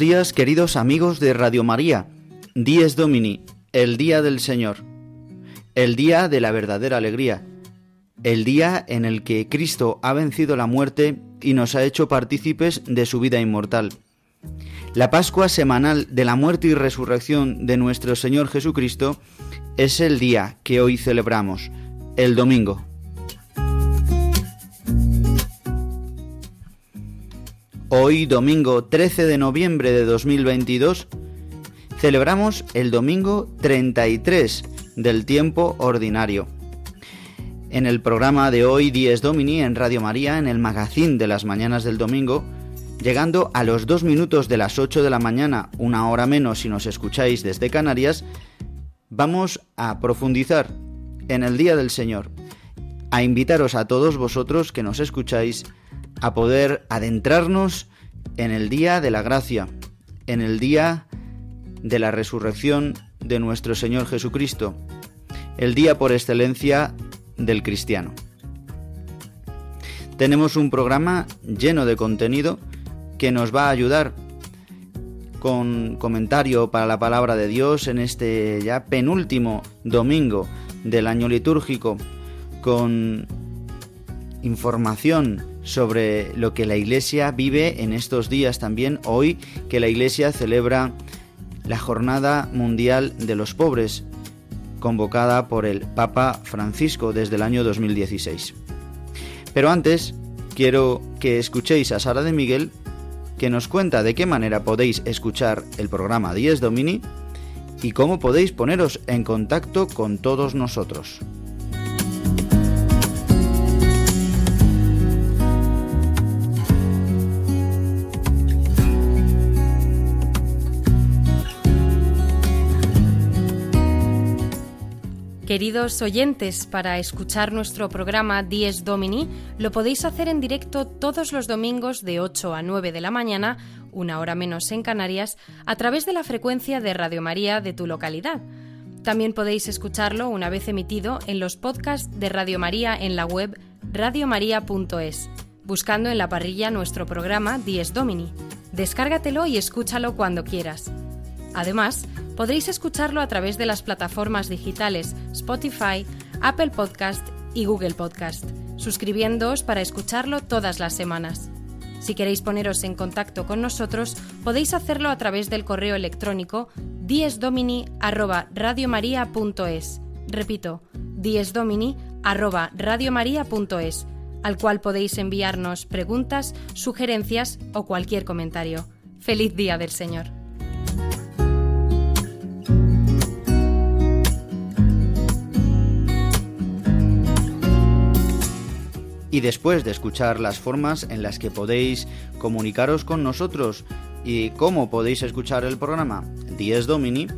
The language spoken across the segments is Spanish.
Días, queridos amigos de Radio María. Dies Domini, el día del Señor, el día de la verdadera alegría, el día en el que Cristo ha vencido la muerte y nos ha hecho partícipes de su vida inmortal. La Pascua semanal de la muerte y resurrección de nuestro Señor Jesucristo es el día que hoy celebramos, el domingo. Hoy, domingo 13 de noviembre de 2022, celebramos el domingo 33 del tiempo ordinario. En el programa de hoy, Dies Domini, en Radio María, en el magazín de las mañanas del domingo, llegando a los dos minutos de las 8 de la mañana, una hora menos si nos escucháis desde Canarias, vamos a profundizar en el Día del Señor, a invitaros a todos vosotros que nos escucháis a poder adentrarnos en el día de la gracia, en el día de la resurrección de nuestro Señor Jesucristo, el día por excelencia del cristiano. Tenemos un programa lleno de contenido que nos va a ayudar con comentario para la palabra de Dios en este ya penúltimo domingo del año litúrgico, con información sobre lo que la Iglesia vive en estos días también, hoy que la Iglesia celebra la Jornada Mundial de los Pobres, convocada por el Papa Francisco desde el año 2016. Pero antes, quiero que escuchéis a Sara de Miguel, que nos cuenta de qué manera podéis escuchar el programa Dies Domini y cómo podéis poneros en contacto con todos nosotros. Queridos oyentes, para escuchar nuestro programa Dies Domini lo podéis hacer en directo todos los domingos de 8 a 9 de la mañana, una hora menos en Canarias, a través de la frecuencia de Radio María de tu localidad. También podéis escucharlo una vez emitido en los podcasts de Radio María en la web radiomaria.es, buscando en la parrilla nuestro programa Dies Domini. Descárgatelo y escúchalo cuando quieras. Además, podréis escucharlo a través de las plataformas digitales Spotify, Apple Podcast y Google Podcast, suscribiéndoos para escucharlo todas las semanas. Si queréis poneros en contacto con nosotros, podéis hacerlo a través del correo electrónico diesdomini@radiomaria.es. Repito, diesdomini@radiomaria.es, al cual podéis enviarnos preguntas, sugerencias o cualquier comentario. Feliz día del Señor. Y después de escuchar las formas en las que podéis comunicaros con nosotros y cómo podéis escuchar el programa 10 Domini,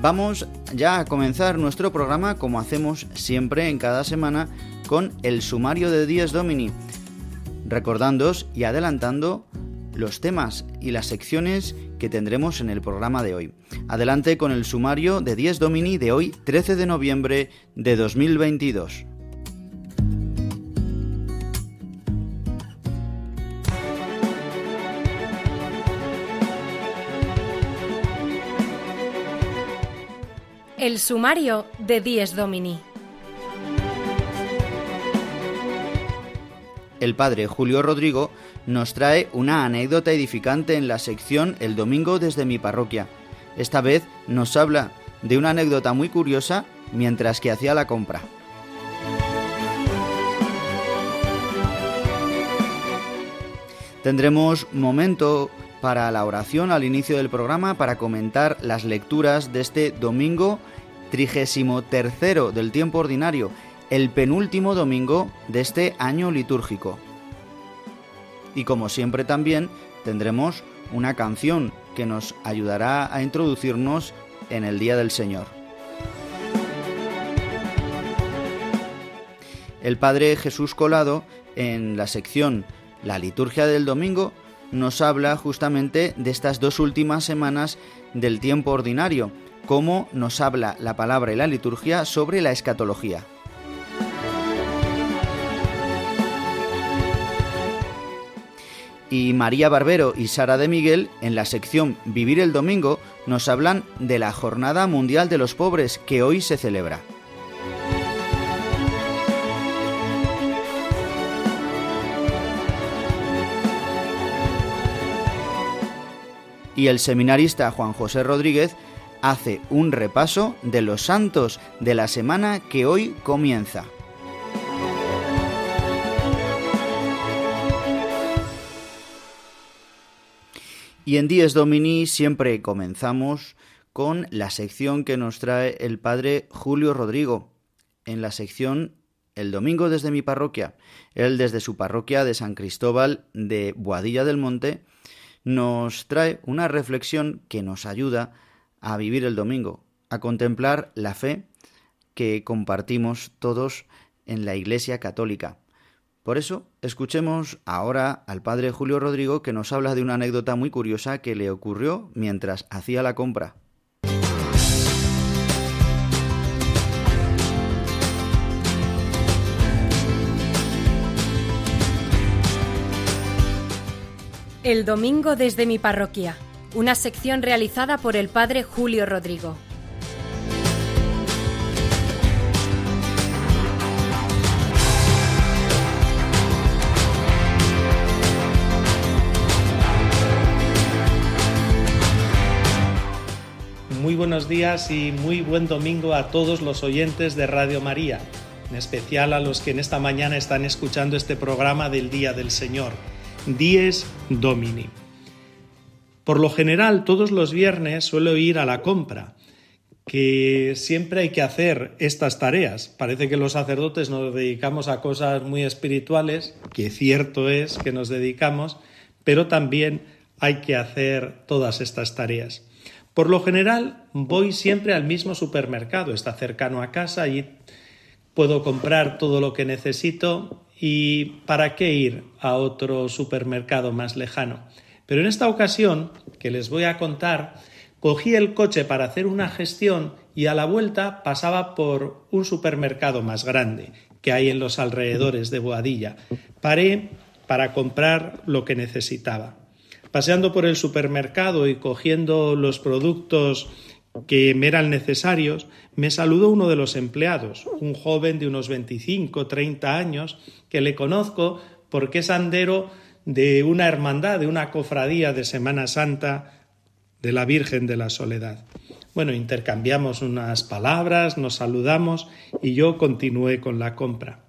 vamos ya a comenzar nuestro programa como hacemos siempre en cada semana con el sumario de 10 Domini, recordándoos y adelantando los temas y las secciones que tendremos en el programa de hoy. Adelante con el sumario de 10 Domini de hoy, 13 de noviembre de 2022. El sumario de Dies Domini. El padre Julio Rodrigo nos trae una anécdota edificante en la sección El domingo desde mi parroquia. Esta vez nos habla de una anécdota muy curiosa mientras que hacía la compra. Tendremos momento para la oración al inicio del programa para comentar las lecturas de este domingo trigésimo tercero del tiempo ordinario, el penúltimo domingo de este año litúrgico. Y como siempre también tendremos una canción que nos ayudará a introducirnos en el Día del Señor. El Padre Jesús Colado, en la sección La liturgia del domingo, nos habla justamente de estas dos últimas semanas del tiempo ordinario, cómo nos habla la palabra y la liturgia sobre la escatología. y María Barbero y Sara de Miguel, en la sección Vivir el Domingo, nos hablan de la Jornada Mundial de los Pobres que hoy se celebra. Y el seminarista Juan José Rodríguez hace un repaso de los santos de la semana que hoy comienza. Y en Dies Domini siempre comenzamos con la sección que nos trae el padre Julio Rodrigo. En la sección El domingo desde mi parroquia. Él desde su parroquia de San Cristóbal de Boadilla del Monte nos trae una reflexión que nos ayuda vivir el domingo, a contemplar la fe que compartimos todos en la Iglesia Católica. Por eso, escuchemos ahora al padre Julio Rodrigo que nos habla de una anécdota muy curiosa que le ocurrió mientras hacía la compra. El domingo desde mi parroquia, una sección realizada por el padre Julio Rodrigo. Muy buenos días y muy buen domingo a todos los oyentes de Radio María, en especial a los que en esta mañana están escuchando este programa del Día del Señor, Dies Domini. Por lo general, todos los viernes suelo ir a la compra, que siempre hay que hacer estas tareas. Parece que los sacerdotes nos dedicamos a cosas muy espirituales, que cierto es que nos dedicamos, pero también hay que hacer todas estas tareas. Por lo general voy siempre al mismo supermercado, está cercano a casa y puedo comprar todo lo que necesito y ¿para qué ir a otro supermercado más lejano? Pero en esta ocasión, que les voy a contar, cogí el coche para hacer una gestión y a la vuelta pasaba por un supermercado más grande que hay en los alrededores de Boadilla. Paré para comprar lo que necesitaba. Paseando por el supermercado y cogiendo los productos que me eran necesarios, me saludó uno de los empleados, un joven de unos 25, 30 años, que le conozco porque es andero de una hermandad, de una cofradía de Semana Santa de la Virgen de la Soledad. Bueno, intercambiamos unas palabras, nos saludamos y yo continué con la compra.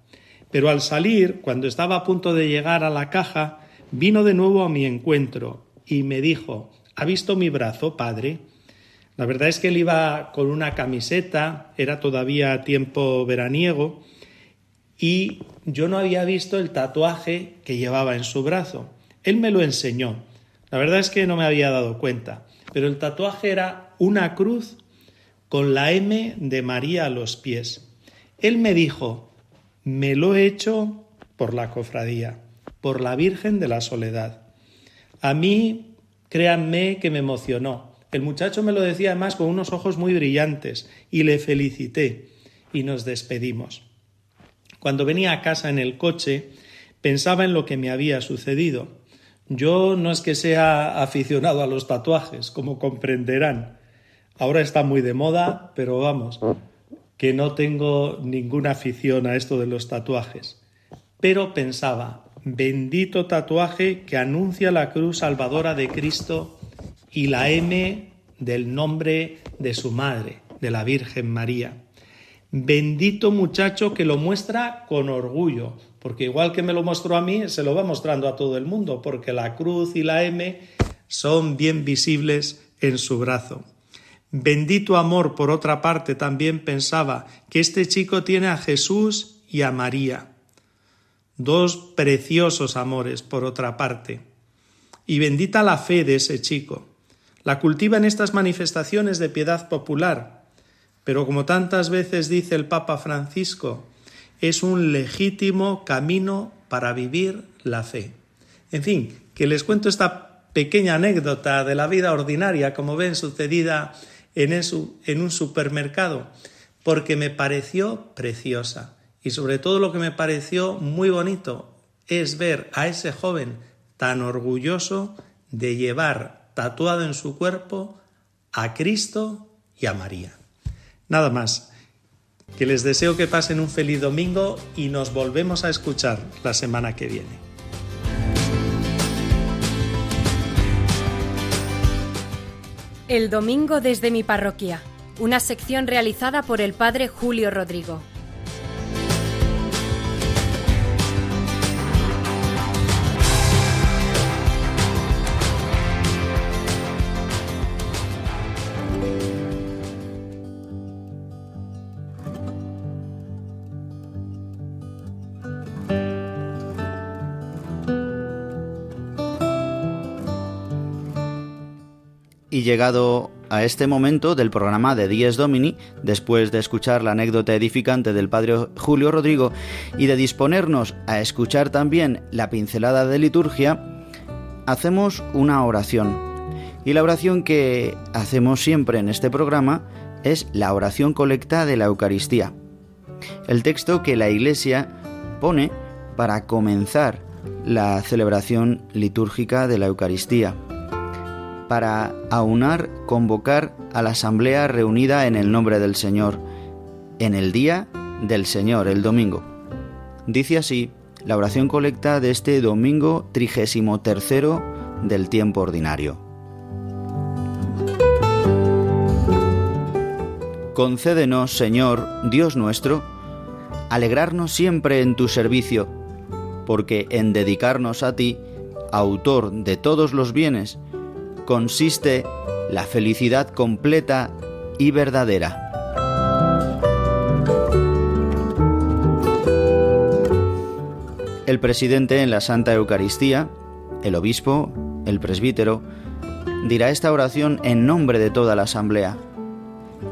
Pero al salir, cuando estaba a punto de llegar a la caja, vino de nuevo a mi encuentro y me dijo, ¿ha visto mi brazo, padre? La verdad es que él iba con una camiseta, era todavía tiempo veraniego, y yo no había visto el tatuaje que llevaba en su brazo. Él me lo enseñó. La verdad es que no me había dado cuenta, pero el tatuaje era una cruz con la M de María a los pies. Él me dijo, me lo he hecho por la cofradía por la Virgen de la Soledad. A mí, créanme que me emocionó. El muchacho me lo decía además con unos ojos muy brillantes y le felicité y nos despedimos. Cuando venía a casa en el coche, pensaba en lo que me había sucedido. Yo no es que sea aficionado a los tatuajes, como comprenderán. Ahora está muy de moda, pero vamos, que no tengo ninguna afición a esto de los tatuajes. Pero pensaba, bendito tatuaje que anuncia la cruz salvadora de Cristo y la M del nombre de su madre, de la Virgen María. Bendito muchacho que lo muestra con orgullo, porque igual que me lo mostró a mí, se lo va mostrando a todo el mundo, porque la cruz y la M son bien visibles en su brazo. Bendito amor, por otra parte, también pensaba que este chico tiene a Jesús y a María. Dos preciosos amores, por otra parte. Y bendita la fe de ese chico. La cultiva en estas manifestaciones de piedad popular, pero como tantas veces dice el Papa Francisco, es un legítimo camino para vivir la fe. En fin, que les cuento esta pequeña anécdota de la vida ordinaria, como ven, sucedida en, un supermercado porque me pareció preciosa. Y sobre todo lo que me pareció muy bonito es ver a ese joven tan orgulloso de llevar tatuado en su cuerpo a Cristo y a María. Nada más, que les deseo que pasen un feliz domingo y nos volvemos a escuchar la semana que viene. El domingo desde mi parroquia, una sección realizada por el padre Julio Rodrigo. Y llegado a este momento del programa de Dies Domini, después de escuchar la anécdota edificante del padre Julio Rodrigo y de disponernos a escuchar también la pincelada de liturgia, hacemos una oración. Y la oración que hacemos siempre en este programa es la oración colecta de la Eucaristía. El texto que la Iglesia pone para comenzar la celebración litúrgica de la Eucaristía para aunar, convocar a la asamblea reunida en el nombre del Señor, en el día del Señor, el domingo. Dice así la oración colecta de este domingo trigésimo tercero del tiempo ordinario. Concédenos, Señor, Dios nuestro, alegrarnos siempre en tu servicio, porque en dedicarnos a ti, autor de todos los bienes, consiste la felicidad completa y verdadera. El presidente en la Santa Eucaristía, el obispo, el presbítero, dirá esta oración en nombre de toda la asamblea,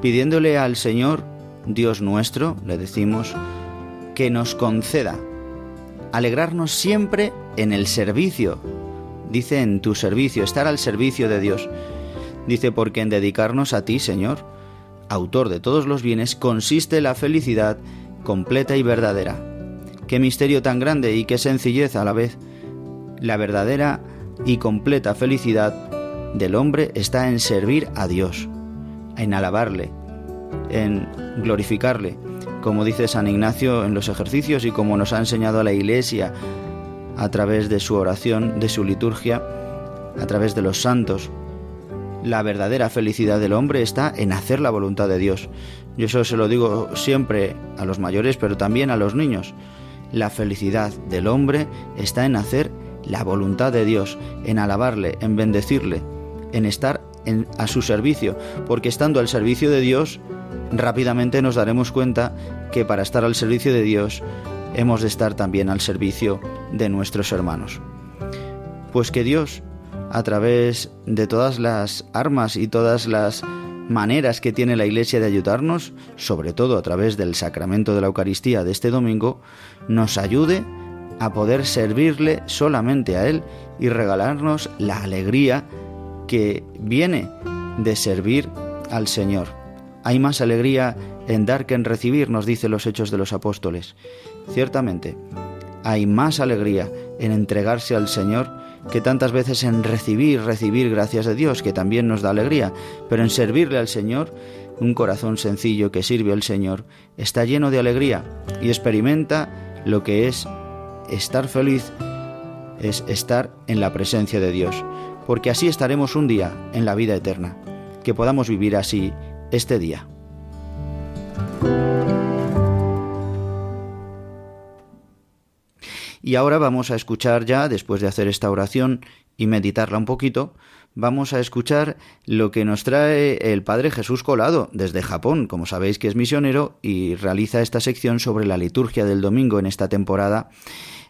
pidiéndole al Señor, Dios nuestro, le decimos, que nos conceda alegrarnos siempre en el servicio dice en tu servicio, estar al servicio de Dios. Dice, porque en dedicarnos a ti, Señor, autor de todos los bienes, consiste la felicidad completa y verdadera. Qué misterio tan grande y qué sencillez a la vez. La verdadera y completa felicidad del hombre está en servir a Dios, en alabarle, en glorificarle, como dice San Ignacio en los ejercicios y como nos ha enseñado la Iglesia a través de su oración, de su liturgia, a través de los santos. La verdadera felicidad del hombre está en hacer la voluntad de Dios. Yo eso se lo digo siempre a los mayores, pero también a los niños. La felicidad del hombre está en hacer la voluntad de Dios, en alabarle, en bendecirle, en estar a su servicio, porque estando al servicio de Dios, rápidamente nos daremos cuenta que para estar al servicio de Dios hemos de estar también al servicio de nuestros hermanos. Pues que Dios, a través de todas las armas y todas las maneras que tiene la Iglesia de ayudarnos, sobre todo a través del sacramento de la Eucaristía de este domingo, nos ayude a poder servirle solamente a Él y regalarnos la alegría que viene de servir al Señor. Hay más alegría en dar que en recibir, nos dice los Hechos de los Apóstoles. Ciertamente, hay más alegría en entregarse al Señor que tantas veces en recibir, recibir gracias de Dios, que también nos da alegría, pero en servirle al Señor, un corazón sencillo que sirve al Señor está lleno de alegría y experimenta lo que es estar feliz, es estar en la presencia de Dios, porque así estaremos un día en la vida eterna, que podamos vivir así este día. Y ahora vamos a escuchar ya, después de hacer esta oración y meditarla un poquito, vamos a escuchar lo que nos trae el Padre Jesús Colado desde Japón, como sabéis que es misionero y realiza esta sección sobre la liturgia del domingo en esta temporada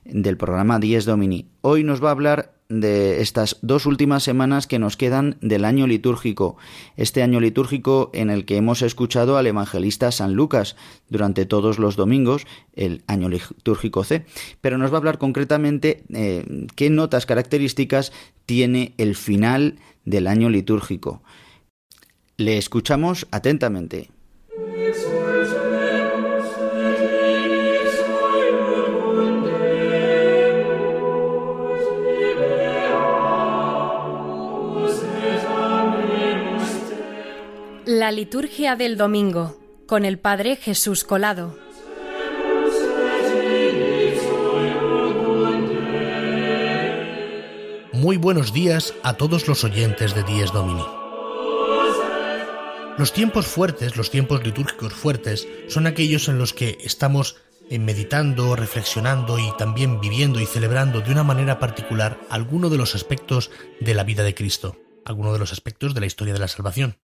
del programa Dies Domini. Hoy nos va a hablar de estas dos últimas semanas que nos quedan del año litúrgico, este año litúrgico en el que hemos escuchado al evangelista San Lucas durante todos los domingos, el año litúrgico C, pero nos va a hablar concretamente eh, qué notas características tiene el final del año litúrgico. Le escuchamos atentamente. La liturgia del domingo con el Padre Jesús Colado. Muy buenos días a todos los oyentes de Dies Domini. Los tiempos fuertes, los tiempos litúrgicos fuertes, son aquellos en los que estamos eh, meditando, reflexionando y también viviendo y celebrando de una manera particular alguno de los aspectos de la vida de Cristo, alguno de los aspectos de la historia de la salvación.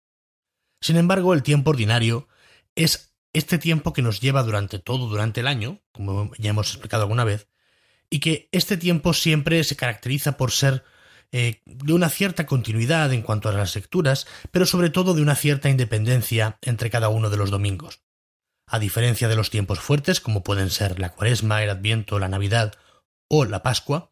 Sin embargo, el tiempo ordinario es este tiempo que nos lleva durante todo, durante el año, como ya hemos explicado alguna vez, y que este tiempo siempre se caracteriza por ser eh, de una cierta continuidad en cuanto a las lecturas, pero sobre todo de una cierta independencia entre cada uno de los domingos. A diferencia de los tiempos fuertes, como pueden ser la cuaresma, el adviento, la navidad o la pascua,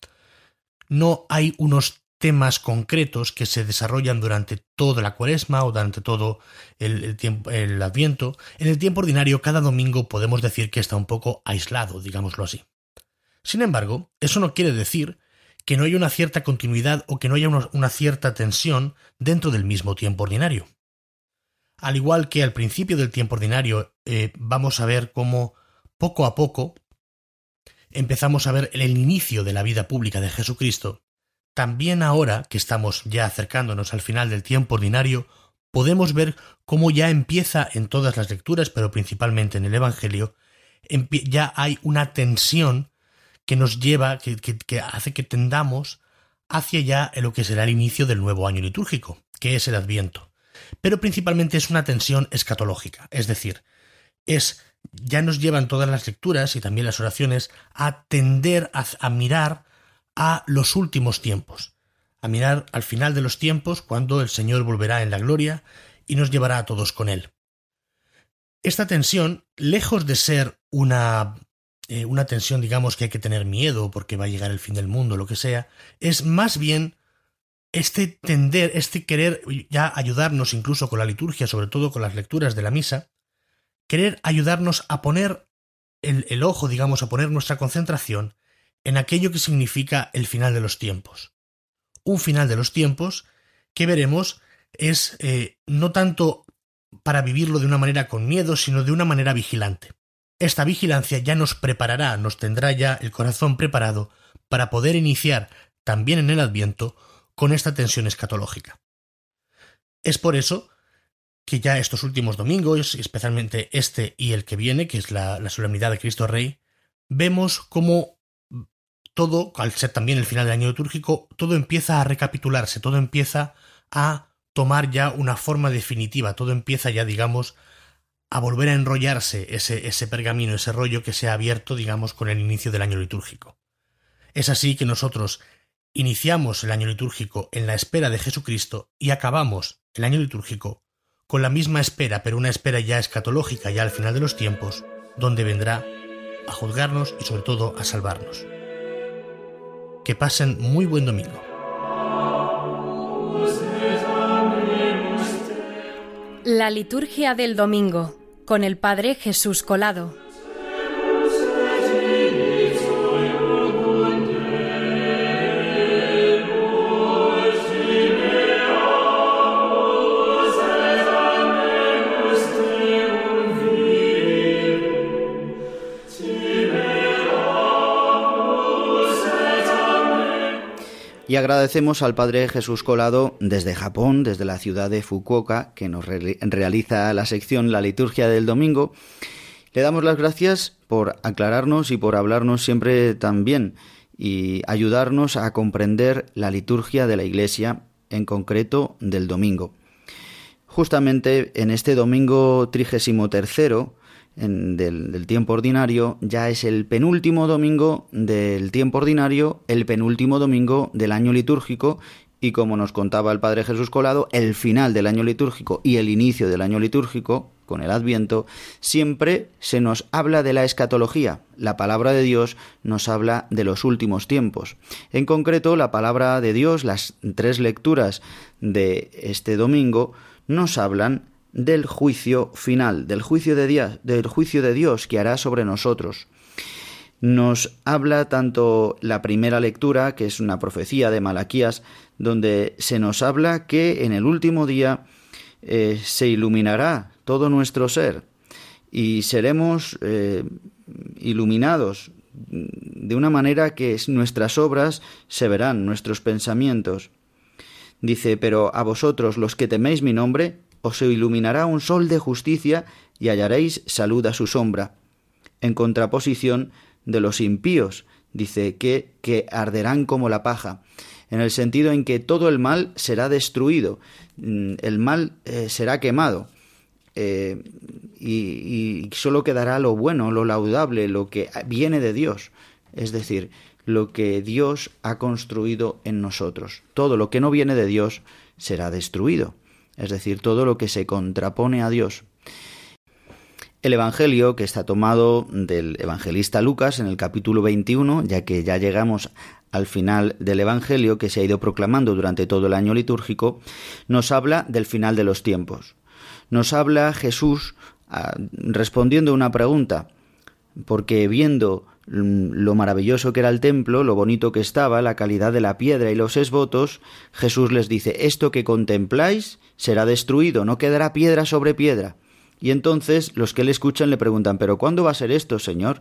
no hay unos temas concretos que se desarrollan durante toda la cuaresma o durante todo el, adviento. En el tiempo ordinario, cada domingo podemos decir que está un poco aislado, digámoslo así. Sin embargo, eso no quiere decir que no haya una cierta continuidad o que no haya una, cierta tensión dentro del mismo tiempo ordinario. Al igual que al principio del tiempo ordinario eh, vamos a ver cómo poco a poco empezamos a ver el inicio de la vida pública de Jesucristo, también ahora que estamos ya acercándonos al final del tiempo ordinario, podemos ver cómo ya empieza en todas las lecturas, pero principalmente en el Evangelio, ya hay una tensión que nos lleva, que, hace que tendamos hacia ya lo que será el inicio del nuevo año litúrgico, que es el Adviento. Pero principalmente es una tensión escatológica, es decir, es ya nos llevan todas las lecturas y también las oraciones a tender a mirar a los últimos tiempos, a mirar al final de los tiempos cuando el Señor volverá en la gloria y nos llevará a todos con Él. Esta tensión, lejos de ser una, eh, una tensión, digamos, que hay que tener miedo porque va a llegar el fin del mundo, lo que sea, es más bien este tender, este querer ya ayudarnos incluso con la liturgia, sobre todo con las lecturas de la misa, querer ayudarnos a poner el, el ojo, digamos, a poner nuestra concentración en aquello que significa el final de los tiempos. Un final de los tiempos que veremos es eh, no tanto para vivirlo de una manera con miedo, sino de una manera vigilante. Esta vigilancia ya nos preparará, nos tendrá ya el corazón preparado para poder iniciar también en el Adviento con esta tensión escatológica. Es por eso que ya estos últimos domingos, especialmente este y el que viene, que es la, la solemnidad de Cristo Rey, vemos cómo todo, al ser también el final del año litúrgico, todo empieza a recapitularse, todo empieza a tomar ya una forma definitiva, todo empieza ya, digamos, a volver a enrollarse ese, ese pergamino, ese rollo que se ha abierto, digamos, con el inicio del año litúrgico. Es así que nosotros iniciamos el año litúrgico en la espera de Jesucristo y acabamos el año litúrgico con la misma espera, pero una espera ya escatológica, ya al final de los tiempos, donde vendrá a juzgarnos y sobre todo a salvarnos. Que pasen muy buen domingo. La liturgia del domingo con el Padre Jesús Colado. Y agradecemos al Padre Jesús Colado desde Japón, desde la ciudad de Fukuoka, que nos realiza la sección La liturgia del domingo. Le damos las gracias por aclararnos y por hablarnos siempre tan bien y ayudarnos a comprender la liturgia de la Iglesia, en concreto del domingo. Justamente en este domingo trigésimo tercero del, del, tiempo ordinario ya es el penúltimo domingo del tiempo ordinario, el penúltimo domingo del año litúrgico y como nos contaba el Padre Jesús Colado, el final del año litúrgico y el inicio del año litúrgico, con el Adviento, siempre se nos habla de la escatología. La palabra de Dios nos habla de los últimos tiempos. En concreto, la palabra de Dios, las tres lecturas de este domingo, nos hablan del juicio final, del juicio de Dios, del juicio de Dios que hará sobre nosotros. Nos habla tanto la primera lectura, que es una profecía de Malaquías, donde se nos habla que en el último día eh, se iluminará todo nuestro ser y seremos eh, iluminados de una manera que nuestras obras se verán, nuestros pensamientos. Dice, pero a vosotros los que teméis mi nombre, os iluminará un sol de justicia y hallaréis salud a su sombra, en contraposición de los impíos, dice que, que arderán como la paja en el sentido en que todo el mal será destruido, mm, el mal eh, será quemado. Eh, y, solo quedará lo bueno, lo laudable, lo que viene de Dios, es decir, lo que Dios ha construido en nosotros. Todo lo que no viene de Dios será destruido, es decir, todo lo que se contrapone a Dios. El Evangelio, que está tomado del evangelista Lucas en el capítulo 21, ya que ya llegamos al final del Evangelio que se ha ido proclamando durante todo el año litúrgico, nos habla del final de los tiempos. Nos habla Jesús ah, respondiendo una pregunta, porque viendo lo maravilloso que era el templo, lo bonito que estaba, la calidad de la piedra y los esvotos, Jesús les dice, esto que contempláis será destruido, no quedará piedra sobre piedra. Y entonces los que le escuchan le preguntan, ¿pero cuándo va a ser esto, Señor?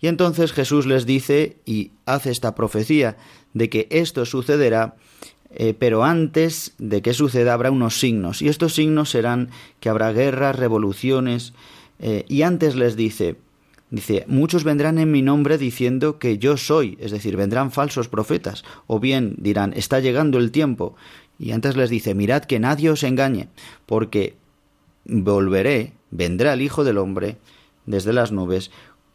Y entonces Jesús les dice y hace esta profecía de que esto sucederá, eh, pero antes de que suceda habrá unos signos. Y estos signos serán que habrá guerras, revoluciones. Eh, y antes les dice, Dice, muchos vendrán en mi nombre diciendo que yo soy, es decir, vendrán falsos profetas, o bien dirán, está llegando el tiempo. Y antes les dice, mirad que nadie os engañe, porque volveré vendrá el Hijo del Hombre desde las nubes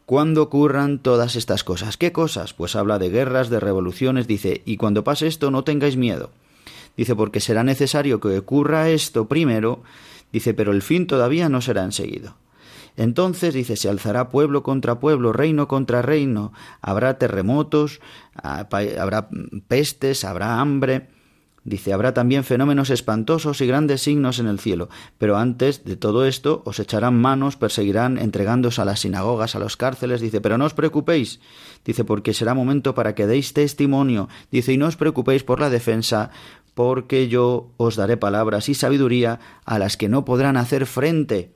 cuando ocurran todas estas cosas. ¿Qué cosas? Pues habla de guerras, de revoluciones, dice, y cuando pase esto no tengáis miedo. Dice, porque será necesario que ocurra esto primero, dice, pero el fin todavía no será enseguido. Entonces, dice, se alzará pueblo contra pueblo, reino contra reino, habrá terremotos, ah, habrá pestes, habrá hambre, Dice, habrá también fenómenos espantosos y grandes signos en el cielo, pero antes de todo esto os echarán manos, perseguirán, entregándose a las sinagogas, a los cárceles. Dice, pero no os preocupéis. Dice, porque será momento para que deis testimonio. Dice, y no os preocupéis por la defensa, porque yo os daré palabras y sabiduría a las que no podrán hacer frente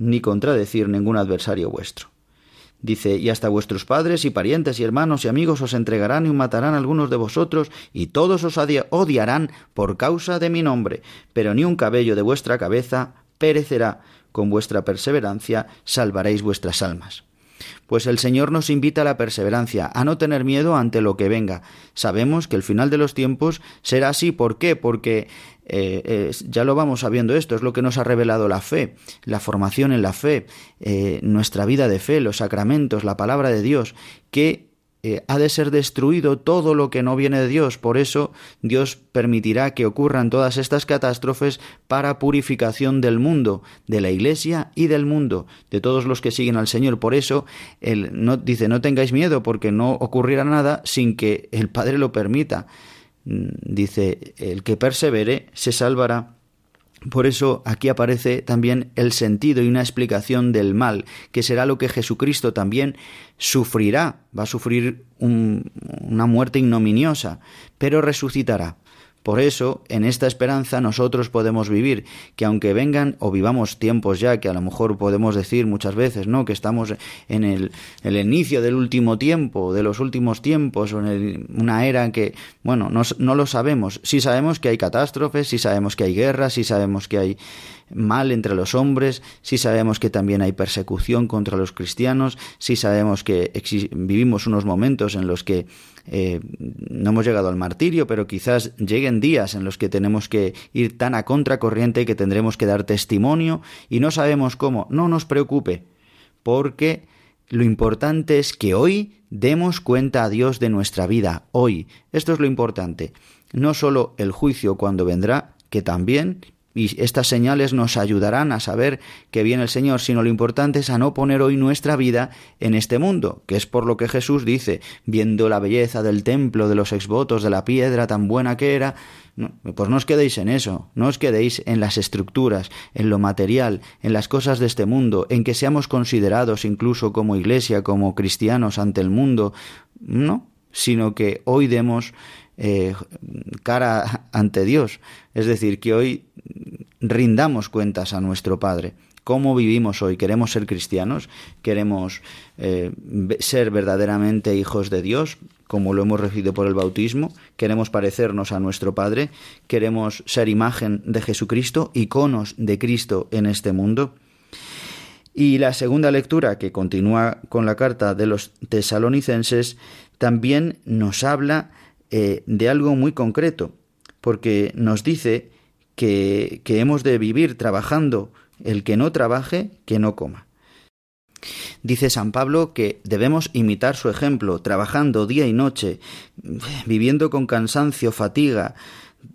ni contradecir ningún adversario vuestro. Dice, y hasta vuestros padres y parientes y hermanos y amigos os entregarán y matarán algunos de vosotros, y todos os odiarán por causa de mi nombre, pero ni un cabello de vuestra cabeza perecerá, con vuestra perseverancia salvaréis vuestras almas. Pues el Señor nos invita a la perseverancia, a no tener miedo ante lo que venga. Sabemos que el final de los tiempos será así. ¿Por qué? Porque eh, ya lo vamos sabiendo esto, es lo que nos ha revelado la fe, la formación en la fe, eh, nuestra vida de fe, los sacramentos, la palabra de Dios, que eh, ha de ser destruido todo lo que no viene de Dios. Por eso Dios permitirá que ocurran todas estas catástrofes para purificación del mundo, de la Iglesia y del mundo, de todos los que siguen al Señor. Por eso él no, dice no tengáis miedo porque no ocurrirá nada sin que el Padre lo permita. Mm, dice, el que persevere se salvará. Por eso aquí aparece también el sentido y una explicación del mal, que será lo que Jesucristo también sufrirá, va a sufrir una muerte ignominiosa, pero resucitará. Por eso, en esta esperanza nosotros podemos vivir, que aunque vengan o vivamos tiempos ya, que a lo mejor podemos decir muchas veces, ¿no? Que estamos en el, el inicio del último tiempo, de los últimos tiempos, o en una era que, bueno, no, no, lo sabemos. Sí sabemos que hay catástrofes, sí sabemos que hay guerras, sí sabemos que hay mal entre los hombres, sí sabemos que también hay persecución contra los cristianos, sí sabemos que vivimos unos momentos en los que eh, no hemos llegado al martirio, pero quizás lleguen días en los que tenemos que ir tan a contracorriente que tendremos que dar testimonio y no sabemos cómo. No nos preocupe, porque lo importante es que hoy demos cuenta a Dios de nuestra vida, hoy. Esto es lo importante. No solo el juicio cuando vendrá, que también, y estas señales nos ayudarán a saber que viene el Señor, sino lo importante es a no poner hoy nuestra vida en este mundo, que es por lo que Jesús dice, viendo la belleza del templo, de los exvotos, de la piedra tan buena que era, pues no os quedéis en eso, no os quedéis en las estructuras, en lo material, en las cosas de este mundo, en que seamos considerados incluso como iglesia, como cristianos ante el mundo, no, sino que hoy demos eh, cara ante Dios, es decir, que hoy rindamos cuentas a nuestro Padre. ¿Cómo vivimos hoy? ¿Queremos ser cristianos? ¿Queremos eh, ser verdaderamente hijos de Dios, como lo hemos recibido por el bautismo? ¿Queremos parecernos a nuestro Padre? ¿Queremos ser imagen de Jesucristo, iconos de Cristo en este mundo? Y la segunda lectura, que continúa con la carta de los tesalonicenses, también nos habla eh, de algo muy concreto, porque nos dice que, que hemos de vivir trabajando, el que no trabaje, que no coma. Dice San Pablo que debemos imitar su ejemplo, trabajando día y noche, viviendo con cansancio, fatiga,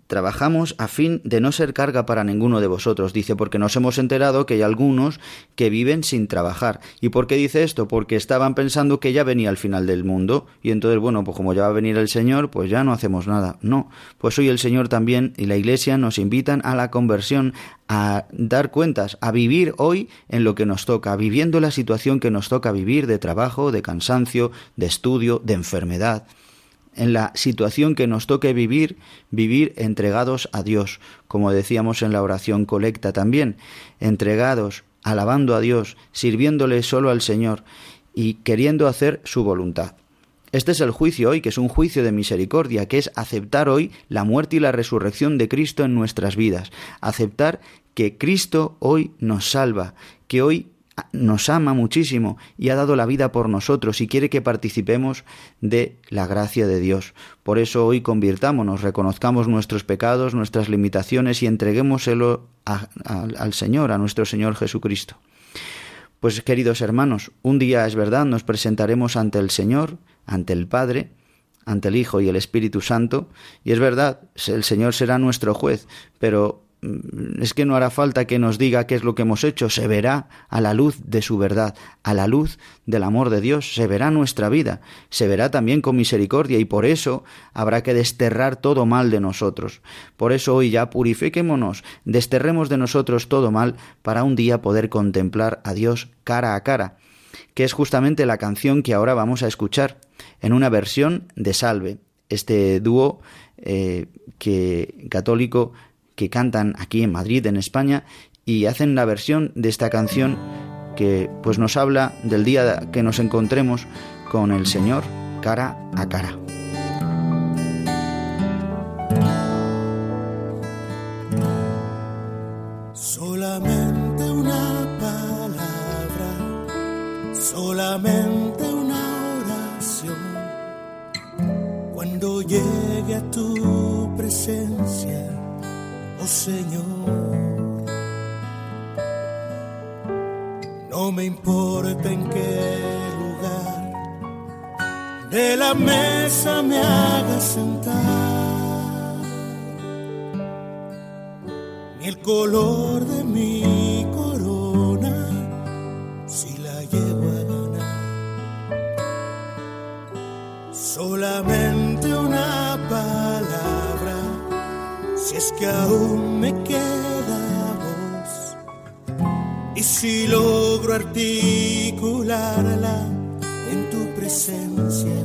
Trabajamos a fin de no ser carga para ninguno de vosotros, dice, porque nos hemos enterado que hay algunos que viven sin trabajar. ¿Y por qué dice esto? Porque estaban pensando que ya venía el final del mundo, y entonces, bueno, pues como ya va a venir el Señor, pues ya no hacemos nada. No, pues hoy el Señor también y la Iglesia nos invitan a la conversión, a dar cuentas, a vivir hoy en lo que nos toca, viviendo la situación que nos toca vivir de trabajo, de cansancio, de estudio, de enfermedad en la situación que nos toque vivir, vivir entregados a Dios, como decíamos en la oración colecta también, entregados, alabando a Dios, sirviéndole solo al Señor y queriendo hacer su voluntad. Este es el juicio hoy, que es un juicio de misericordia, que es aceptar hoy la muerte y la resurrección de Cristo en nuestras vidas, aceptar que Cristo hoy nos salva, que hoy nos ama muchísimo y ha dado la vida por nosotros y quiere que participemos de la gracia de Dios. Por eso hoy convirtámonos, reconozcamos nuestros pecados, nuestras limitaciones y entreguémoselo al Señor, a nuestro Señor Jesucristo. Pues queridos hermanos, un día es verdad, nos presentaremos ante el Señor, ante el Padre, ante el Hijo y el Espíritu Santo, y es verdad, el Señor será nuestro juez, pero es que no hará falta que nos diga qué es lo que hemos hecho, se verá a la luz de su verdad, a la luz del amor de Dios, se verá nuestra vida, se verá también con misericordia y por eso habrá que desterrar todo mal de nosotros. Por eso hoy ya purifiquémonos, desterremos de nosotros todo mal para un día poder contemplar a Dios cara a cara, que es justamente la canción que ahora vamos a escuchar en una versión de Salve, este dúo eh, que católico que cantan aquí en Madrid, en España, y hacen la versión de esta canción que pues nos habla del día que nos encontremos con el Señor cara a cara. Solamente una palabra, solamente una oración. Cuando llegue a tu presencia Señor. No me importa en qué lugar de la mesa me haga sentar, ni el color de mi corona si la llevo a ganar. Solamente que aún me queda voz y si logro articularla en tu presencia.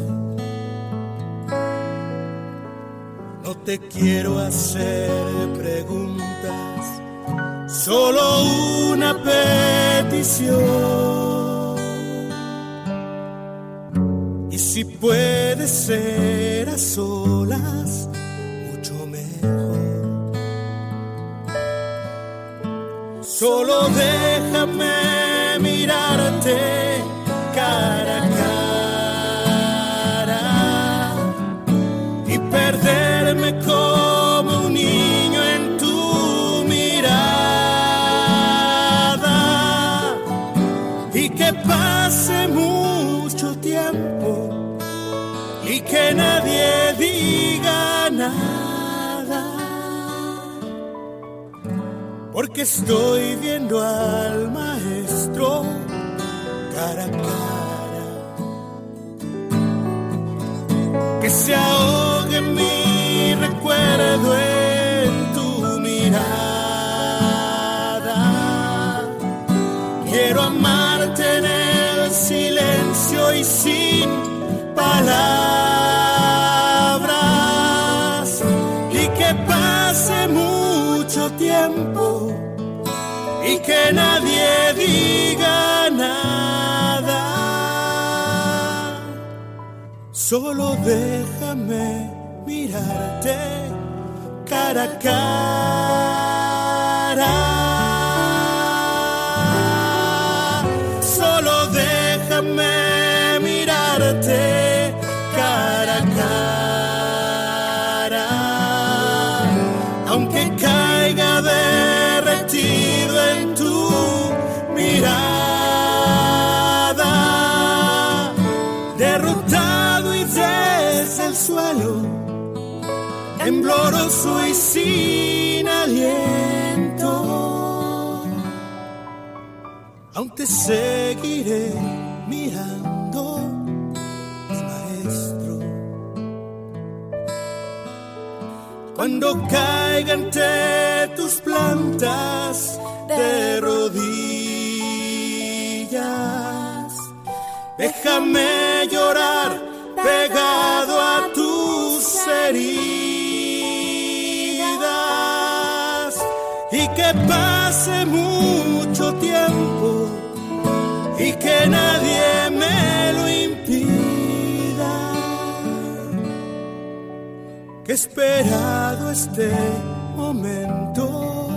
No te quiero hacer preguntas, solo una petición. Y si puede ser a solas, Solo déjame mirarte porque estoy viendo al maestro cara a cara. Que se ahogue mi recuerdo en tu mirada. Quiero amarte en el silencio y sin palabras. Solo déjame mirarte cara a cara. Tembloroso y sin aliento, aún te seguiré mirando, maestro. Cuando caiga ante tus plantas de rodillas, déjame llorar pegado a tus heridas pase mucho tiempo y que nadie me lo impida que he esperado este momento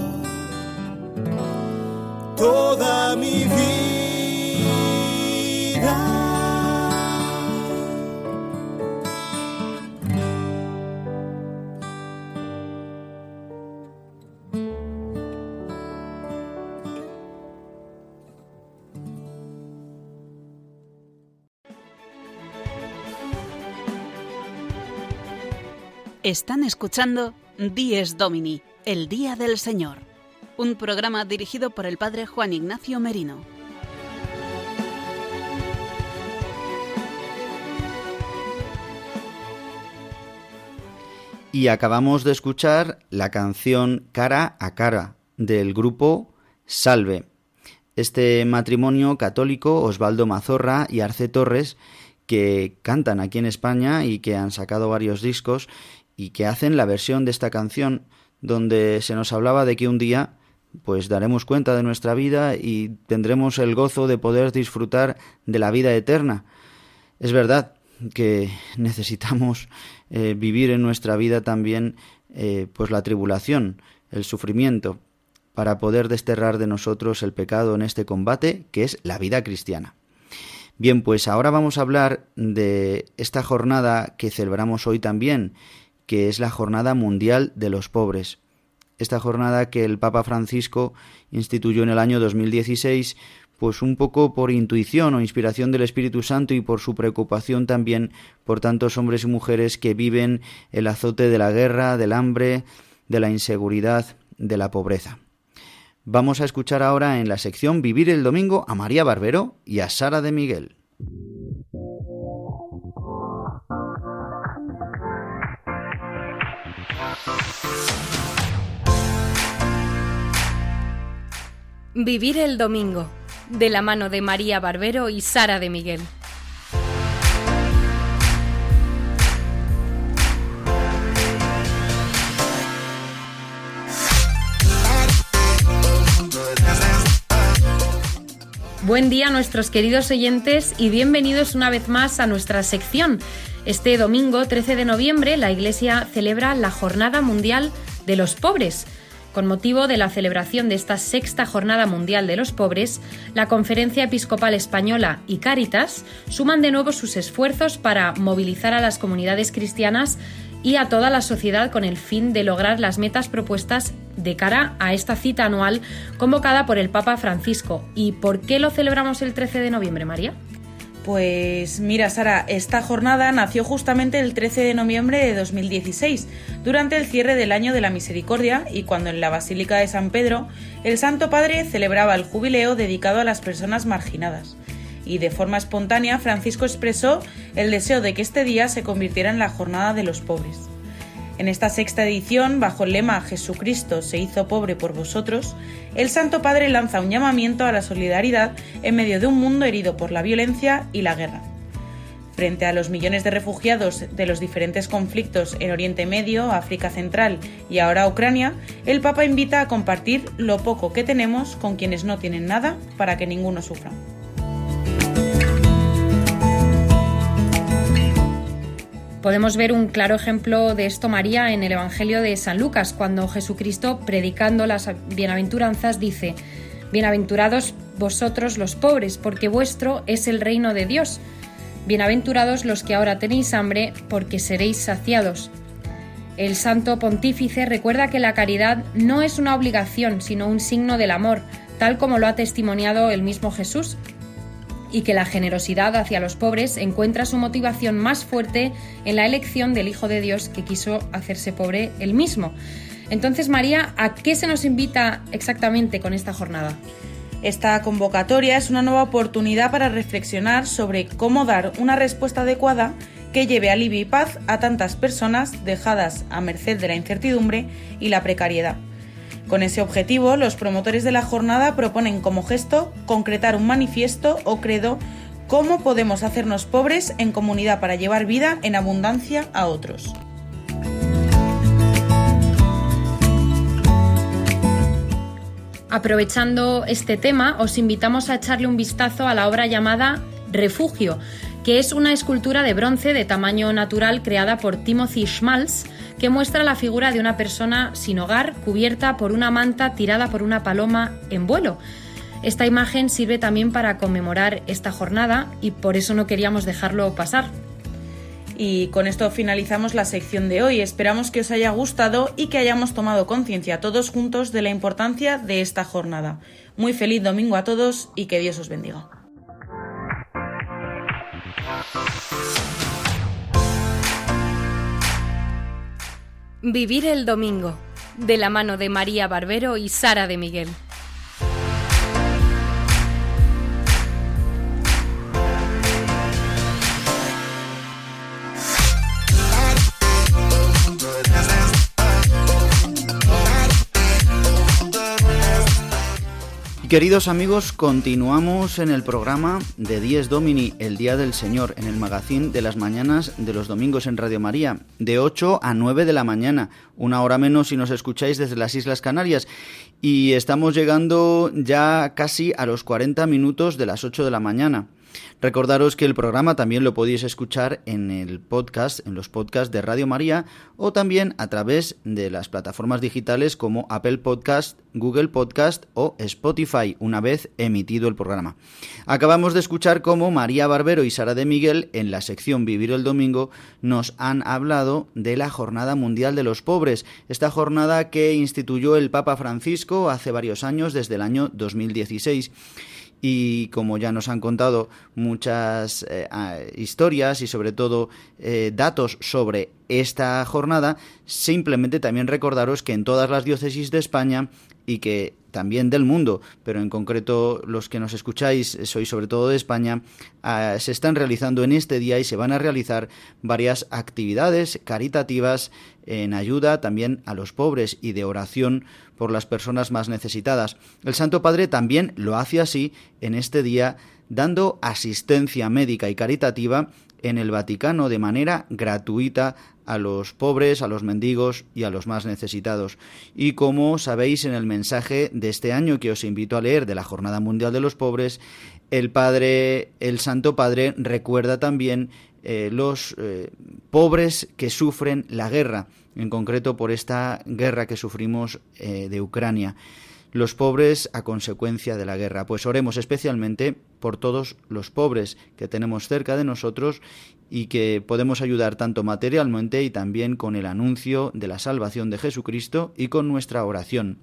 toda mi vida. Están escuchando Dies Domini, el Día del Señor, un programa dirigido por el Padre Juan Ignacio Merino. Y acabamos de escuchar la canción Cara a Cara del grupo Salve. Este matrimonio católico, Osvaldo Mazorra y Arce Torres, que cantan aquí en España y que han sacado varios discos y que hacen la versión de esta canción donde se nos hablaba de que un día pues daremos cuenta de nuestra vida y tendremos el gozo de poder disfrutar de la vida eterna. Es verdad que necesitamos eh, vivir en nuestra vida también eh, pues la tribulación, el sufrimiento, para poder desterrar de nosotros el pecado en este combate que es la vida cristiana. Bien, pues ahora vamos a hablar de esta jornada que celebramos hoy también, que es la Jornada Mundial de los Pobres. Esta jornada que el Papa Francisco instituyó en el año 2016, pues un poco por intuición o inspiración del Espíritu Santo y por su preocupación también por tantos hombres y mujeres que viven el azote de la guerra, del hambre, de la inseguridad, de la pobreza. Vamos a escuchar ahora en la sección Vivir el Domingo a María Barbero y a Sara de Miguel. Vivir el Domingo, de la mano de María Barbero y Sara de Miguel. Buen día nuestros queridos oyentes y bienvenidos una vez más a nuestra sección. Este domingo 13 de noviembre la Iglesia celebra la Jornada Mundial de los Pobres Con motivo de la celebración de esta sexta Jornada Mundial de los Pobres, la Conferencia Episcopal Española y Cáritas suman de nuevo sus esfuerzos para movilizar a las comunidades cristianas y a toda la sociedad con el fin de lograr las metas propuestas de cara a esta cita anual convocada por el Papa Francisco. ¿Y por qué lo celebramos el 13 de noviembre, María? Pues mira, Sara, esta jornada nació justamente el 13 de noviembre de 2016, durante el cierre del año de la Misericordia y cuando en la Basílica de San Pedro el Santo Padre celebraba el jubileo dedicado a las personas marginadas. Y de forma espontánea Francisco expresó el deseo de que este día se convirtiera en la Jornada de los Pobres. En esta sexta edición, bajo el lema Jesucristo se hizo pobre por vosotros, el Santo Padre lanza un llamamiento a la solidaridad en medio de un mundo herido por la violencia y la guerra. Frente a los millones de refugiados de los diferentes conflictos en Oriente Medio, África Central y ahora Ucrania, el Papa invita a compartir lo poco que tenemos con quienes no tienen nada para que ninguno sufra. Podemos ver un claro ejemplo de esto, María, en el Evangelio de San Lucas, cuando Jesucristo, predicando las bienaventuranzas, dice, Bienaventurados vosotros los pobres, porque vuestro es el reino de Dios. Bienaventurados los que ahora tenéis hambre, porque seréis saciados. El santo pontífice recuerda que la caridad no es una obligación, sino un signo del amor, tal como lo ha testimoniado el mismo Jesús, y que la generosidad hacia los pobres encuentra su motivación más fuerte en la elección del Hijo de Dios que quiso hacerse pobre él mismo. Entonces, María, ¿a qué se nos invita exactamente con esta jornada? Esta convocatoria es una nueva oportunidad para reflexionar sobre cómo dar una respuesta adecuada que lleve alivio y paz a tantas personas dejadas a merced de la incertidumbre y la precariedad. Con ese objetivo, los promotores de la jornada proponen como gesto concretar un manifiesto o credo cómo podemos hacernos pobres en comunidad para llevar vida en abundancia a otros. Aprovechando este tema, os invitamos a echarle un vistazo a la obra llamada Refugio, que es una escultura de bronce de tamaño natural creada por Timothy Schmalz, que muestra la figura de una persona sin hogar cubierta por una manta tirada por una paloma en vuelo. Esta imagen sirve también para conmemorar esta jornada y por eso no queríamos dejarlo pasar. Y con esto finalizamos la sección de hoy. Esperamos que os haya gustado y que hayamos tomado conciencia todos juntos de la importancia de esta jornada. Muy feliz domingo a todos y que Dios os bendiga. Vivir el domingo, de la mano de María Barbero y Sara de Miguel. Queridos amigos, continuamos en el programa de Dies Domini, el Día del Señor, en el magazín de las mañanas de los domingos en Radio María, de 8 a 9 de la mañana, una hora menos si nos escucháis desde las Islas Canarias. Y estamos llegando ya casi a los 40 minutos de las 8 de la mañana. Recordaros que el programa también lo podéis escuchar en el podcast, en los podcasts de Radio María o también a través de las plataformas digitales como Apple Podcast, Google Podcast o Spotify una vez emitido el programa. Acabamos de escuchar cómo María Barbero y Sara de Miguel en la sección Vivir el Domingo nos han hablado de la Jornada Mundial de los Pobres, esta jornada que instituyó el Papa Francisco hace varios años, desde el año 2016 y como ya nos han contado muchas eh, historias y sobre todo eh, datos sobre esta jornada, simplemente también recordaros que en todas las diócesis de España y que también del mundo, pero en concreto los que nos escucháis sois sobre todo de España, ah, se están realizando en este día y se van a realizar varias actividades caritativas en ayuda también a los pobres y de oración por las personas más necesitadas. El Santo Padre también lo hace así en este día dando asistencia médica y caritativa en el Vaticano de manera gratuita a los pobres, a los mendigos y a los más necesitados. Y como sabéis en el mensaje de este año que os invito a leer de la Jornada Mundial de los Pobres, el Padre, el Santo Padre recuerda también eh, los eh, pobres que sufren la guerra, en concreto por esta guerra que sufrimos eh, de Ucrania los pobres a consecuencia de la guerra. Pues oremos especialmente por todos los pobres que tenemos cerca de nosotros y que podemos ayudar tanto materialmente y también con el anuncio de la salvación de Jesucristo y con nuestra oración.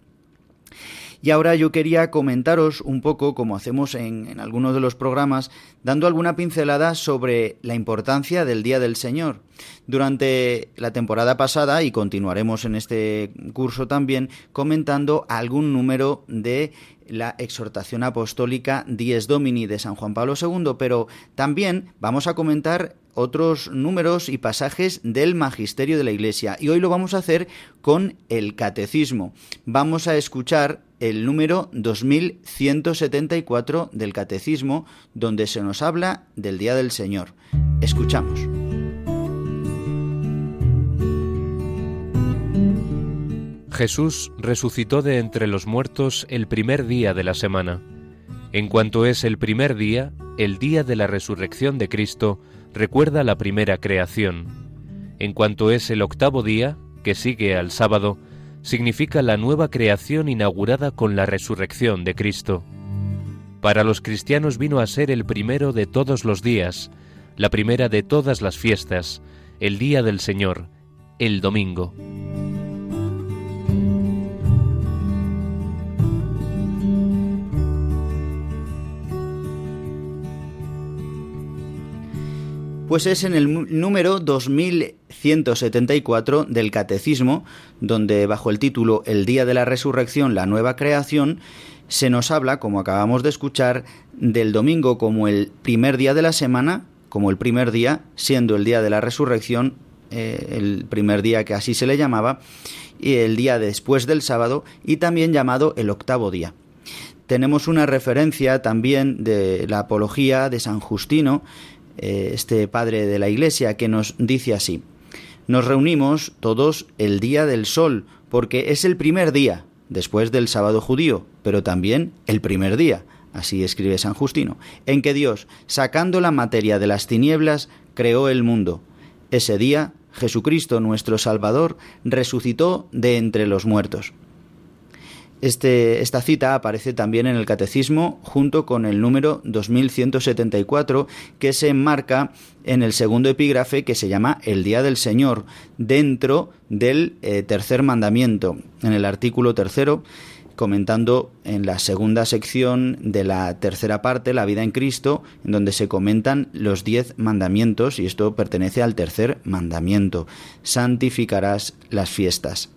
Y ahora yo quería comentaros un poco, como hacemos en, algunos de los programas, dando alguna pincelada sobre la importancia del Día del Señor. Durante la temporada pasada, y continuaremos en este curso también, comentando algún número de la exhortación apostólica Dies Domini de San Juan Pablo II, pero también vamos a comentar otros números y pasajes del magisterio de la Iglesia. Y hoy lo vamos a hacer con el catecismo. Vamos a escuchar el número 2174 del catecismo, donde se nos habla del Día del Señor. Escuchamos. Jesús resucitó de entre los muertos el primer día de la semana. En cuanto es el primer día, el día de la resurrección de Cristo, recuerda la primera creación. En cuanto es el octavo día, que sigue al sábado, significa la nueva creación inaugurada con la resurrección de Cristo. Para los cristianos vino a ser el primero de todos los días, la primera de todas las fiestas, el día del Señor, el domingo. Pues es en el número 2174 del Catecismo, donde bajo el título El Día de la Resurrección, la nueva creación, se nos habla, como acabamos de escuchar, del domingo como el primer día de la semana, como el primer día, siendo el día de la resurrección eh, el primer día que así se le llamaba, y el día después del sábado, y también llamado el octavo día. Tenemos una referencia también de la apología de San Justino, eh, este padre de la Iglesia, que nos dice así, nos reunimos todos el día del sol, porque es el primer día, después del sábado judío, pero también el primer día, así escribe San Justino, en que Dios, sacando la materia de las tinieblas, creó el mundo. Ese día, Jesucristo nuestro Salvador resucitó de entre los muertos. Este, esta cita aparece también en el Catecismo junto con el número 2174 que se enmarca en el segundo epígrafe que se llama El Día del Señor dentro del eh, tercer mandamiento, en el artículo tercero comentando en la segunda sección de la tercera parte, la vida en Cristo, en donde se comentan los diez mandamientos, y esto pertenece al tercer mandamiento, santificarás las fiestas.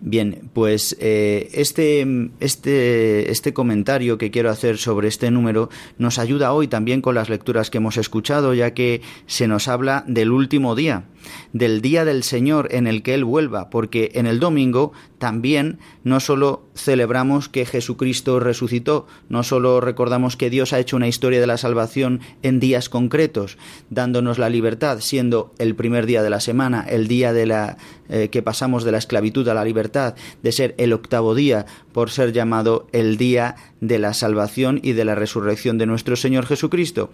Bien, pues eh, este, este, este comentario que quiero hacer sobre este número nos ayuda hoy también con las lecturas que hemos escuchado, ya que se nos habla del último día, del día del Señor en el que Él vuelva, porque en el domingo también no solo celebramos que Jesucristo resucitó, no solo recordamos que Dios ha hecho una historia de la salvación en días concretos, dándonos la libertad, siendo el primer día de la semana, el día de la eh, que pasamos de la esclavitud a la libertad, de ser el octavo día, por ser llamado el día de la salvación y de la resurrección de nuestro Señor Jesucristo,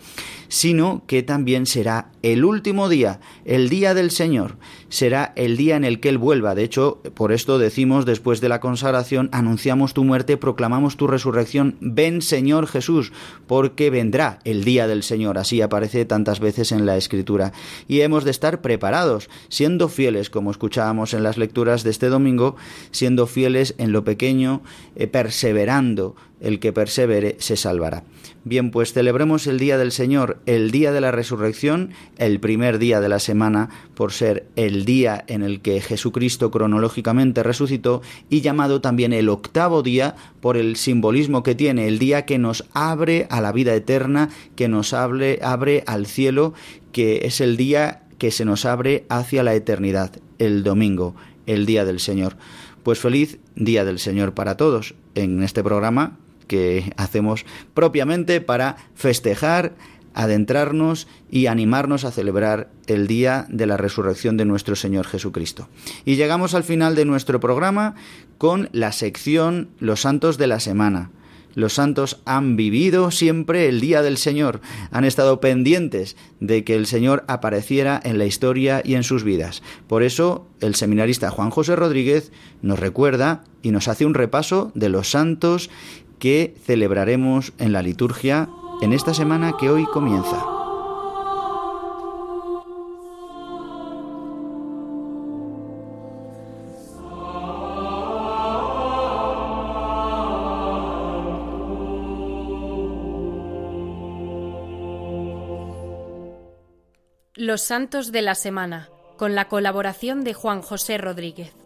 sino que también será el último día, el día del Señor, será el día en el que Él vuelva. De hecho, por esto decimos después de la consagración, anunciamos tu muerte, proclamamos tu resurrección, ven Señor Jesús, porque vendrá el día del Señor. Así aparece tantas veces en la Escritura. Y hemos de estar preparados, siendo fieles, como escuchábamos en las lecturas de este domingo, siendo fieles en lo pequeño, eh, perseverando, el que persevere se salvará. Bien, pues celebremos el día del Señor, el día de la resurrección, el primer día de la semana, por ser el día en el que Jesucristo cronológicamente resucitó y llamado también el octavo día por el simbolismo que tiene, el día que nos abre a la vida eterna, que nos abre, abre al cielo, que es el día que se nos abre hacia la eternidad, el domingo, el día del Señor. Pues feliz día del Señor para todos. En este programa que hacemos propiamente para festejar, adentrarnos y animarnos a celebrar el día de la resurrección de nuestro Señor Jesucristo. Y llegamos al final de nuestro programa con la sección Los Santos de la Semana. Los santos han vivido siempre el día del Señor, han estado pendientes de que el Señor apareciera en la historia y en sus vidas. Por eso el seminarista Juan José Rodríguez nos recuerda y nos hace un repaso de los santos que celebraremos en la liturgia en esta semana que hoy comienza. Los Santos de la Semana, con la colaboración de Juan José Rodríguez.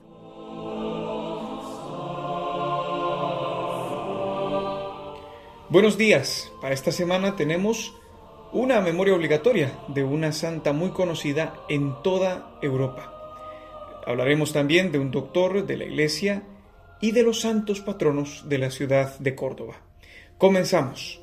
Buenos días. Para esta semana tenemos una memoria obligatoria de una santa muy conocida en toda Europa. Hablaremos también de un doctor de la Iglesia y de los santos patronos de la ciudad de Córdoba. Comenzamos.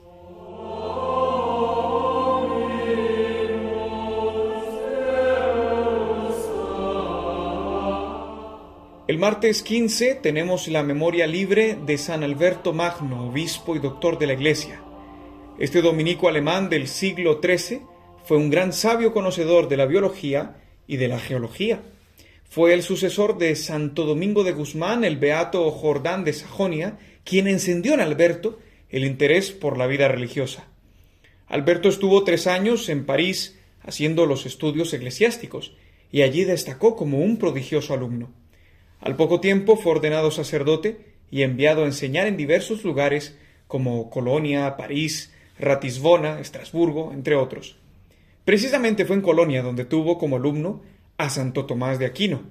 El martes 15 tenemos la memoria libre de San Alberto Magno, obispo y doctor de la Iglesia. Este dominico alemán del siglo XIII fue un gran sabio conocedor de la biología y de la geología. Fue el sucesor de Santo Domingo de Guzmán, el beato Jordán de Sajonia, quien encendió en Alberto el interés por la vida religiosa. Alberto estuvo tres años en París haciendo los estudios eclesiásticos y allí destacó como un prodigioso alumno. Al poco tiempo fue ordenado sacerdote y enviado a enseñar en diversos lugares como Colonia, París, Ratisbona, Estrasburgo, entre otros. Precisamente fue en Colonia donde tuvo como alumno a Santo Tomás de Aquino.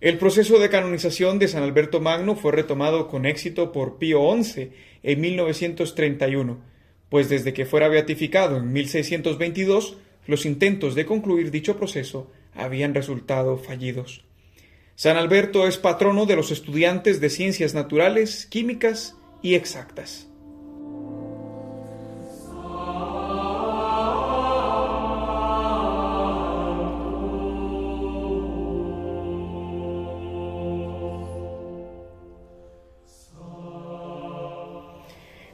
El proceso de canonización de San Alberto Magno fue retomado con éxito por Pío XI en 1931, pues desde que fuera beatificado en 1622, los intentos de concluir dicho proceso habían resultado fallidos. San Alberto es patrono de los estudiantes de ciencias naturales, químicas y exactas.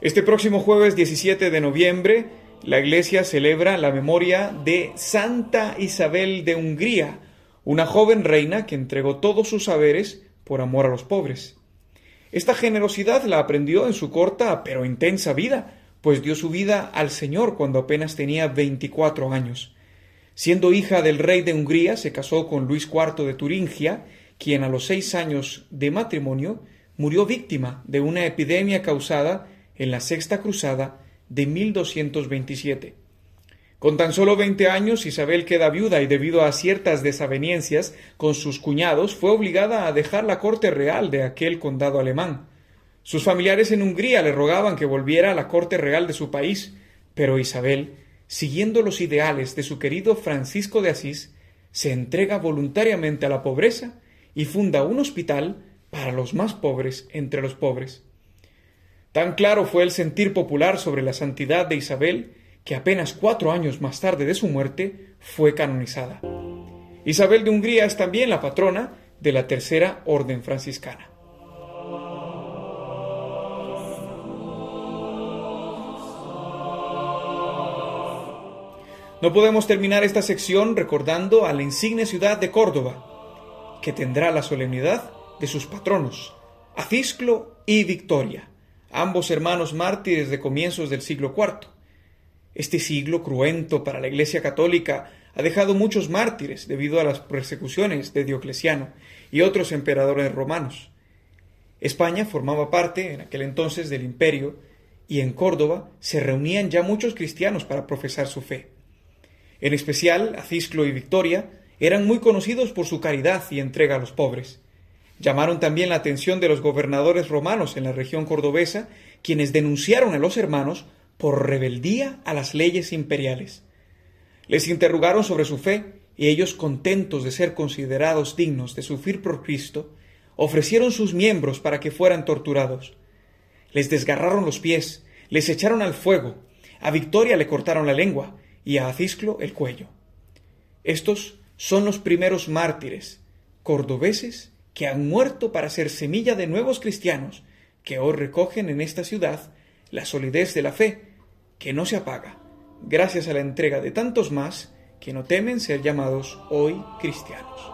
Este próximo jueves 17 de noviembre, la Iglesia celebra la memoria de Santa Isabel de Hungría, una joven reina que entregó todos sus saberes por amor a los pobres. Esta generosidad la aprendió en su corta pero intensa vida, pues dio su vida al Señor cuando apenas tenía veinticuatro años. Siendo hija del rey de Hungría, se casó con Luis IV de Turingia, quien a los seis años de matrimonio murió víctima de una epidemia causada en la Sexta Cruzada de 1227. Con tan solo veinte años, Isabel queda viuda y debido a ciertas desavenencias con sus cuñados, fue obligada a dejar la corte real de aquel condado alemán. Sus familiares en Hungría le rogaban que volviera a la corte real de su país, pero Isabel, siguiendo los ideales de su querido Francisco de Asís, se entrega voluntariamente a la pobreza y funda un hospital para los más pobres entre los pobres. Tan claro fue el sentir popular sobre la santidad de Isabel que apenas cuatro años más tarde de su muerte fue canonizada. Isabel de Hungría es también la patrona de la Tercera Orden Franciscana. No podemos terminar esta sección recordando a la insigne ciudad de Córdoba, que tendrá la solemnidad de sus patronos, Acisclo y Victoria, ambos hermanos mártires de comienzos del siglo IV. Este siglo cruento para la Iglesia católica ha dejado muchos mártires debido a las persecuciones de Diocleciano y otros emperadores romanos. España formaba parte en aquel entonces del imperio y en Córdoba se reunían ya muchos cristianos para profesar su fe. En especial, Acisclo y Victoria eran muy conocidos por su caridad y entrega a los pobres. Llamaron también la atención de los gobernadores romanos en la región cordobesa, quienes denunciaron a los hermanos por rebeldía a las leyes imperiales. Les interrogaron sobre su fe y ellos, contentos de ser considerados dignos de sufrir por Cristo, ofrecieron sus miembros para que fueran torturados. Les desgarraron los pies, les echaron al fuego, a Victoria le cortaron la lengua y a Acisclo el cuello. Estos son los primeros mártires, cordobeses, que han muerto para ser semilla de nuevos cristianos, que hoy recogen en esta ciudad la solidez de la fe, que no se apaga, gracias a la entrega de tantos más que no temen ser llamados hoy cristianos.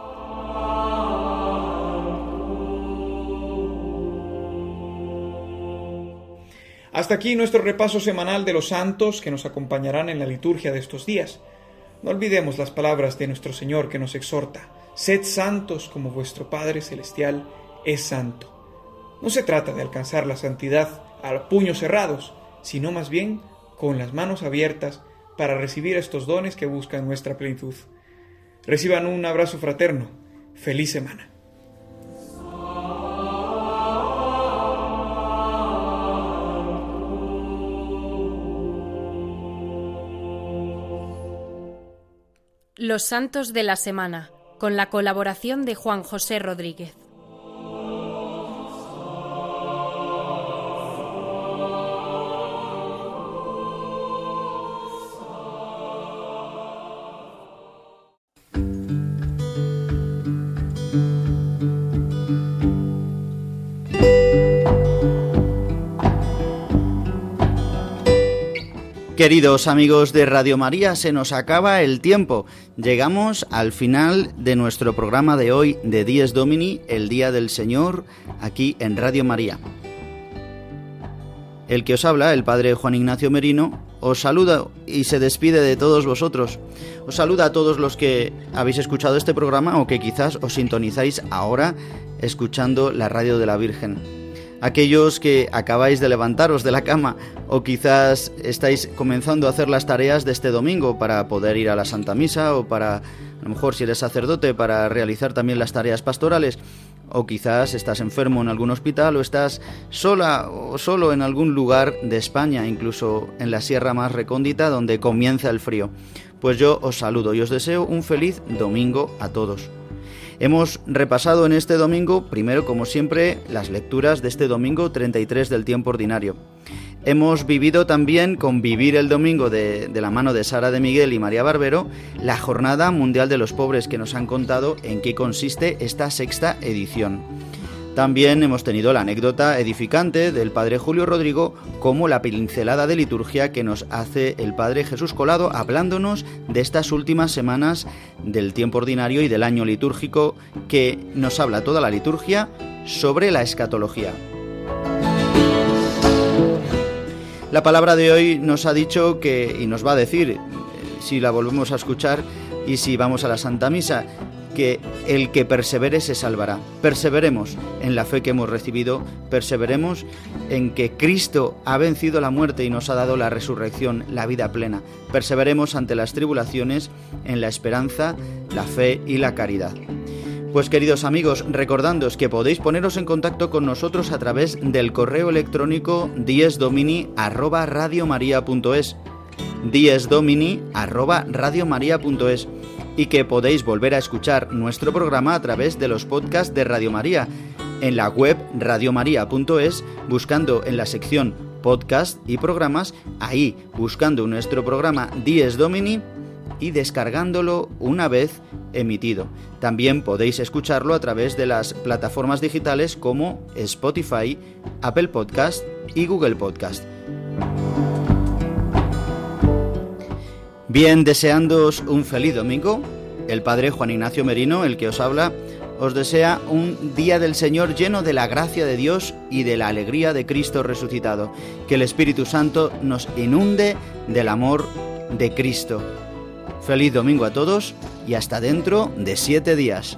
Hasta aquí nuestro repaso semanal de los santos que nos acompañarán en la liturgia de estos días. No olvidemos las palabras de nuestro Señor que nos exhorta, sed santos como vuestro Padre Celestial es santo. No se trata de alcanzar la santidad a puños cerrados, sino más bien con las manos abiertas para recibir estos dones que buscan nuestra plenitud. Reciban un abrazo fraterno. Feliz semana. Los Santos de la Semana, con la colaboración de Juan José Rodríguez. Queridos amigos de Radio María, se nos acaba el tiempo. Llegamos al final de nuestro programa de hoy de Dies Domini, el Día del Señor, aquí en Radio María. El que os habla, el Padre Juan Ignacio Merino, os saluda y se despide de todos vosotros. Os saluda a todos los que habéis escuchado este programa o que quizás os sintonizáis ahora escuchando la radio de la Virgen aquellos que acabáis de levantaros de la cama o quizás estáis comenzando a hacer las tareas de este domingo para poder ir a la Santa Misa o para, a lo mejor si eres sacerdote, para realizar también las tareas pastorales o quizás estás enfermo en algún hospital o estás sola o solo en algún lugar de España, incluso en la sierra más recóndita donde comienza el frío. Pues yo os saludo y os deseo un feliz domingo a todos. Hemos repasado en este domingo, primero como siempre, las lecturas de este domingo 33 del tiempo ordinario. Hemos vivido también con Vivir el Domingo de, la mano de Sara de Miguel y María Barbero la Jornada Mundial de los Pobres que nos han contado en qué consiste esta sexta edición. También hemos tenido la anécdota edificante del Padre Julio Rodrigo como la pincelada de liturgia que nos hace el Padre Jesús Colado hablándonos de estas últimas semanas del tiempo ordinario y del año litúrgico que nos habla toda la liturgia sobre la escatología. La palabra de hoy nos ha dicho que, y nos va a decir, eh, si la volvemos a escuchar y si vamos a la Santa Misa, que el que persevere se salvará. Perseveremos en la fe que hemos recibido, perseveremos en que Cristo ha vencido la muerte y nos ha dado la resurrección, la vida plena. Perseveremos ante las tribulaciones en la esperanza, la fe y la caridad. Pues queridos amigos, recordándoos que podéis poneros en contacto con nosotros a través del correo electrónico diesdomini@radiomaria.es. diesdomini@radiomaria.es y que podéis volver a escuchar nuestro programa a través de los podcasts de Radio María en la web radiomaria.es buscando en la sección podcast y programas, ahí buscando nuestro programa Dies Domini y descargándolo una vez emitido. También podéis escucharlo a través de las plataformas digitales como Spotify, Apple Podcast y Google Podcast. Bien, deseándoos un feliz domingo, el Padre Juan Ignacio Merino, el que os habla, os desea un día del Señor lleno de la gracia de Dios y de la alegría de Cristo resucitado. Que el Espíritu Santo nos inunde del amor de Cristo. Feliz domingo a todos y hasta dentro de siete días.